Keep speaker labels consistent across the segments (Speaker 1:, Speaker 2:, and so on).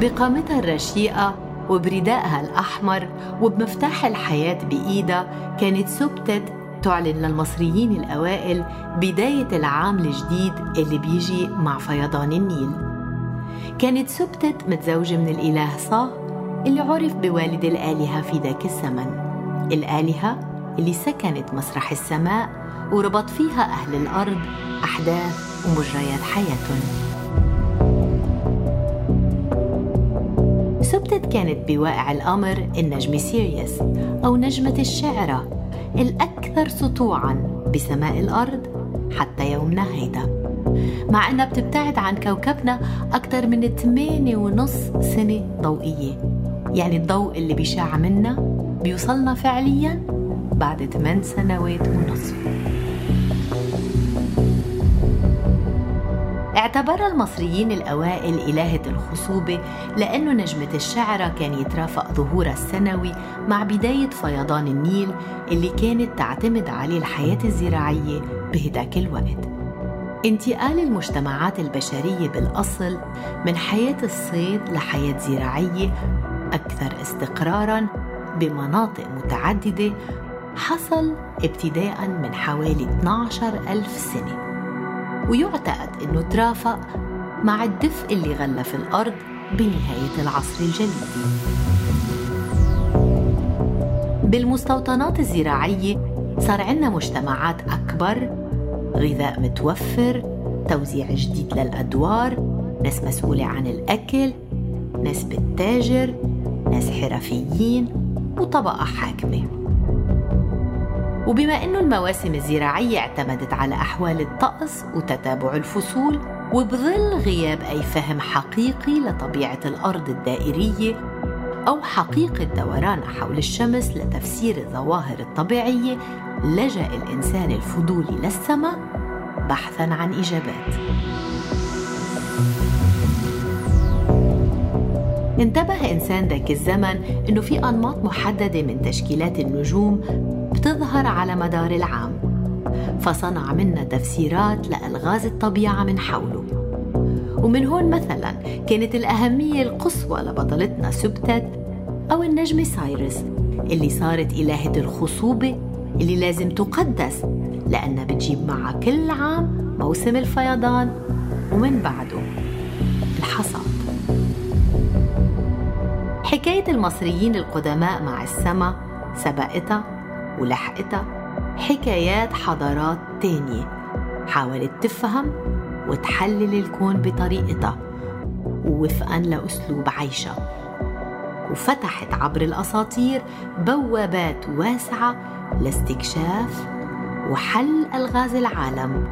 Speaker 1: بقامتها الرشيقة وبردائها الأحمر وبمفتاح الحياة بإيدها كانت سبتت تعلن للمصريين الأوائل بداية العام الجديد اللي بيجي مع فيضان النيل. كانت سبتت متزوجة من الإله صاه اللي عرف بوالد الآلهة في ذاك الزمن. الآلهة اللي سكنت مسرح السماء وربط فيها أهل الأرض أحداث ومجريات حياتهم. سبتت كانت بواقع الأمر النجم سيريوس أو نجمة الشعرة الأكثر سطوعا بسماء الأرض حتى يومنا هيدا. مع أنها بتبتعد عن كوكبنا أكثر من 8 ونص سنة ضوئية. يعني الضوء اللي بيشع منا بيوصلنا فعليا بعد 8 سنوات ونصف. اعتبر المصريين الأوائل إلهة الخصوبة لأنه نجمة الشعرة كان يترافق ظهورها السنوي مع بداية فيضان النيل اللي كانت تعتمد عليه الحياة الزراعية بهداك الوقت. انتقال المجتمعات البشرية بالأصل من حياة الصيد لحياة زراعية أكثر استقراراً بمناطق متعددة حصل ابتداء من حوالي 12 ألف سنة. ويعتقد أنه ترافق مع الدفء اللي غلف الأرض بنهاية العصر الجليدي بالمستوطنات الزراعية صار عندنا مجتمعات أكبر غذاء متوفر توزيع جديد للأدوار ناس مسؤولة عن الأكل ناس بالتاجر ناس حرفيين وطبقة حاكمة. وبما أنه المواسم الزراعية اعتمدت على أحوال الطقس وتتابع الفصول وبظل غياب أي فهم حقيقي لطبيعة الأرض الدائرية أو حقيقة دوران حول الشمس لتفسير الظواهر الطبيعية لجأ الإنسان الفضولي للسماء بحثا عن إجابات. انتبه إنسان ذاك الزمن أنه في أنماط محددة من تشكيلات النجوم بتظهر على مدار العام. فصنع منا تفسيرات لألغاز الطبيعة من حوله. ومن هون مثلا كانت الأهمية القصوى لبطلتنا سبتت أو النجمة سايرس اللي صارت إلهة الخصوبة اللي لازم تقدس لأنها بتجيب معها كل عام موسم الفيضان ومن بعده الحصاد. حكاية المصريين القدماء مع السما سبقتها ولحقتها حكايات حضارات تانية. حاولت تفهم وتحلل الكون بطريقتها ووفقا لأسلوب عيشها وفتحت عبر الأساطير بوابات واسعة لاستكشاف وحل ألغاز العالم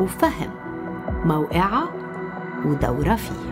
Speaker 1: وفهم موقعها ودورها فيه.